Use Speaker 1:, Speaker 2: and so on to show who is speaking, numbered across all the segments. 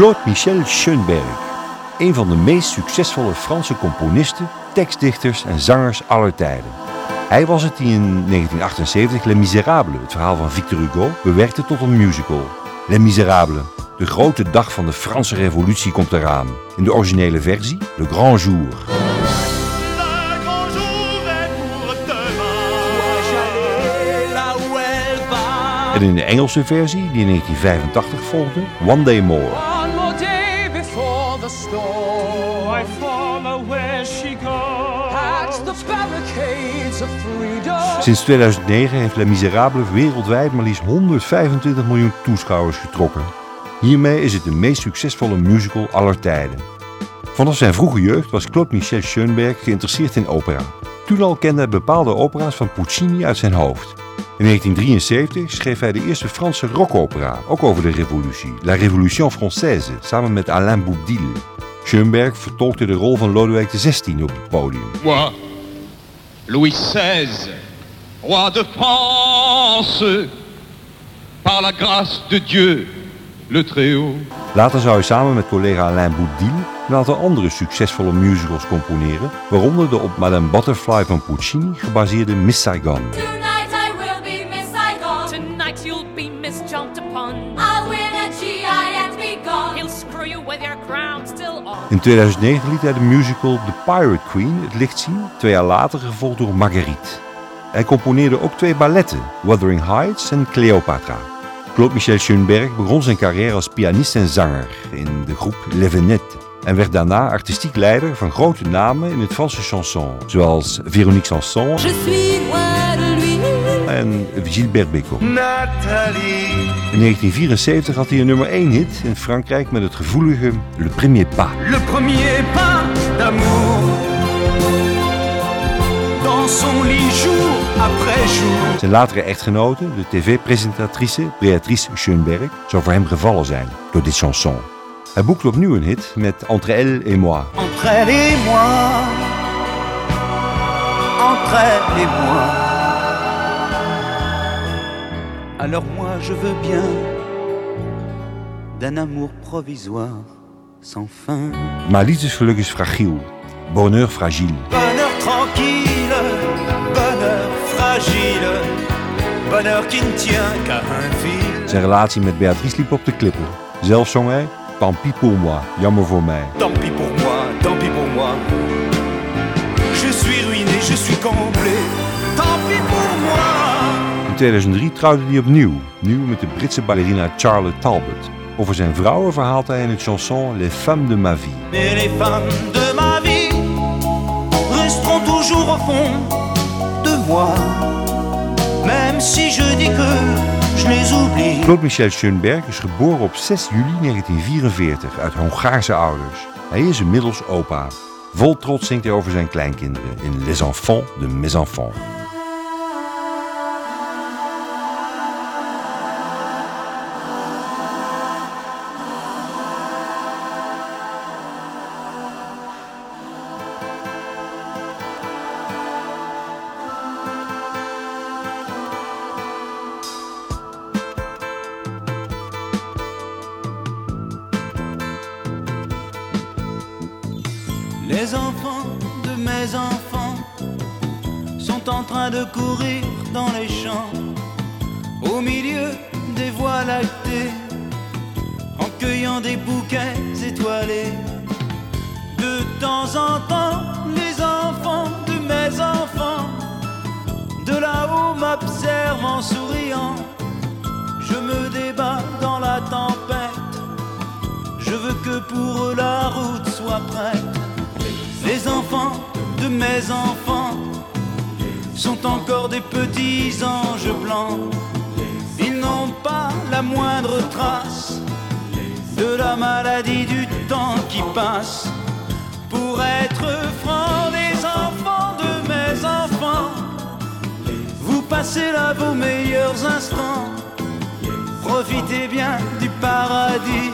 Speaker 1: Claude Michel Schoenberg, een van de meest succesvolle Franse componisten, tekstdichters en zangers aller tijden. Hij was het die in 1978 Les Miserables, het verhaal van Victor Hugo, bewerkte tot een musical. Les Miserables, de grote dag van de Franse revolutie komt eraan. In de originele versie, Le Grand Jour. En in de Engelse versie, die in 1985 volgde, One Day More. Sinds 2009 heeft Les Miserables wereldwijd maar liefst 125 miljoen toeschouwers getrokken. Hiermee is het de meest succesvolle musical aller tijden. Vanaf zijn vroege jeugd was Claude Michel Schoenberg geïnteresseerd in opera. Toen al kende hij bepaalde opera's van Puccini uit zijn hoofd. In 1973 schreef hij de eerste Franse rockopera, ook over de revolutie, La Révolution Française, samen met Alain Boudil. Schoenberg vertolkte de rol van Lodewijk XVI op het podium.
Speaker 2: Louis XVI, roi de France, par la grâce de Dieu, le Très-Haut.
Speaker 1: Later zou hij samen met collega Alain Boudil een aantal andere succesvolle musicals componeren, waaronder de op Madame Butterfly van Puccini gebaseerde Miss Saigon. In 2009 liet hij de musical The Pirate Queen het licht zien, twee jaar later gevolgd door Marguerite. Hij componeerde ook twee balletten, Wuthering Heights en Cleopatra. Claude Michel Schoenberg begon zijn carrière als pianist en zanger in de groep Les Venettes en werd daarna artistiek leider van grote namen in het Franse chanson, zoals Véronique Sanson
Speaker 3: Je suis.
Speaker 1: En Gilbert Bécaud.
Speaker 4: Nathalie.
Speaker 1: In 1974 had hij een nummer 1 hit in Frankrijk met het gevoelige Le Premier Pas.
Speaker 4: Le premier pas d'amour. Dans son lit jour après jour.
Speaker 1: Zijn latere echtgenote, de tv-presentatrice Béatrice Schoenberg, zou voor hem gevallen zijn door dit chanson. Hij boekte opnieuw een hit met Entre elle et moi.
Speaker 4: Entre elle et moi. Entre elle et moi. Alors moi je veux bien d'un amour provisoire sans fin.
Speaker 1: Maar liefdesgeluk is fragiel, bonheur fragile.
Speaker 4: Bonheur tranquille, bonheur fragile, bonheur qui ne tient qu'à un fil.
Speaker 1: Zijn relatie met Béatrice liep op de klippen. Zelf zong hij Tant pis pour moi, jammer voor mij.
Speaker 4: Tant pis pour moi, tant pis pour moi. Je suis ruiné, je suis complet. Tant pis pour
Speaker 1: 2003 trouwde hij opnieuw, nu met de Britse ballerina Charlotte Talbot. Over zijn vrouwen verhaalt hij in het chanson Les femmes de ma vie.
Speaker 4: Mais les femmes de ma vie resteront toujours au fond de moi. Même si je dis que je les oublie.
Speaker 1: Claude Michel Schoenberg is geboren op 6 juli 1944 uit Hongaarse ouders. Hij is inmiddels opa. Vol trots zingt hij over zijn kleinkinderen in Les Enfants de Mes Enfants.
Speaker 4: Les enfants de mes enfants sont en train de courir dans les champs, au milieu des voies lactées, en cueillant des bouquets étoilés. De temps en temps, les enfants de mes enfants, de là-haut m'observent en souriant. Je me débat dans la tempête, je veux que pour eux la route soit prête. Les enfants de mes enfants sont encore des petits anges blancs. Ils n'ont pas la moindre trace de la maladie du temps qui passe. Pour être franc, les enfants de mes enfants, vous passez là vos meilleurs instants. Profitez bien du paradis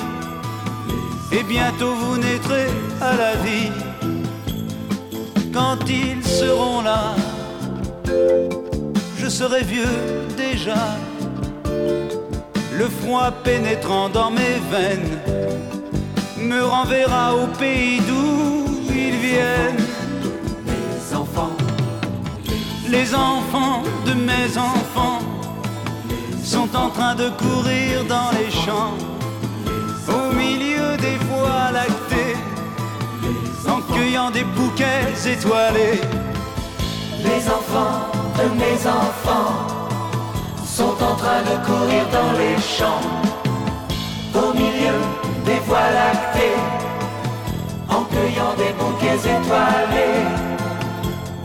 Speaker 4: et bientôt vous naîtrez à la vie quand ils seront là, je serai vieux déjà. Le froid pénétrant dans mes veines, me renverra au pays d'où ils viennent.
Speaker 5: Les enfants,
Speaker 4: Les enfants de mes enfants sont en train de courir dans les champs, cueillant des bouquets étoilés.
Speaker 5: les enfants de mes enfants sont en train de courir dans les champs, au milieu des voies lactées, en cueillant des bouquets étoilés.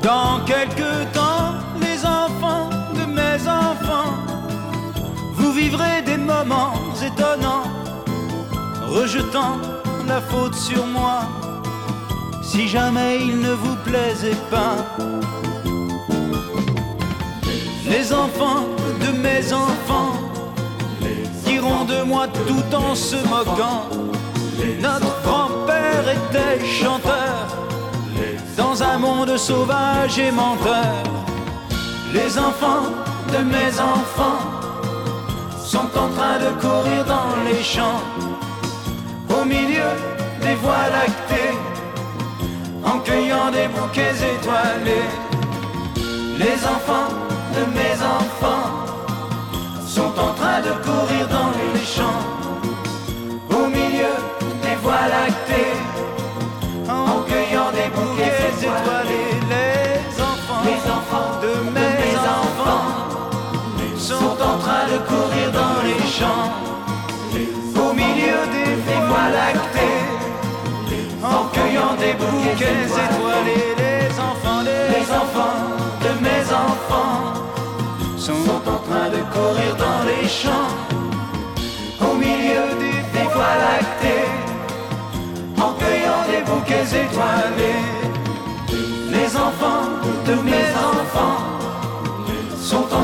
Speaker 4: Dans quelques temps, les enfants de mes enfants, vous vivrez des moments étonnants, rejetant la faute sur moi, si jamais il ne vous plaisait pas. Les enfants de mes enfants diront de moi tout en se moquant. Notre grand-père était chanteur dans un monde sauvage et menteur. Les enfants de mes enfants sont en train de courir dans les champs, au milieu des voies lactées, en cueillant des bouquets étoilés. Les enfants quais étoilés, les enfants,
Speaker 5: les, enfants
Speaker 4: de mes enfants sont en train de courir dans les champs, au milieu du des voies lactées, en cueillant des bouquets étoilés. Les enfants de mes enfants sont en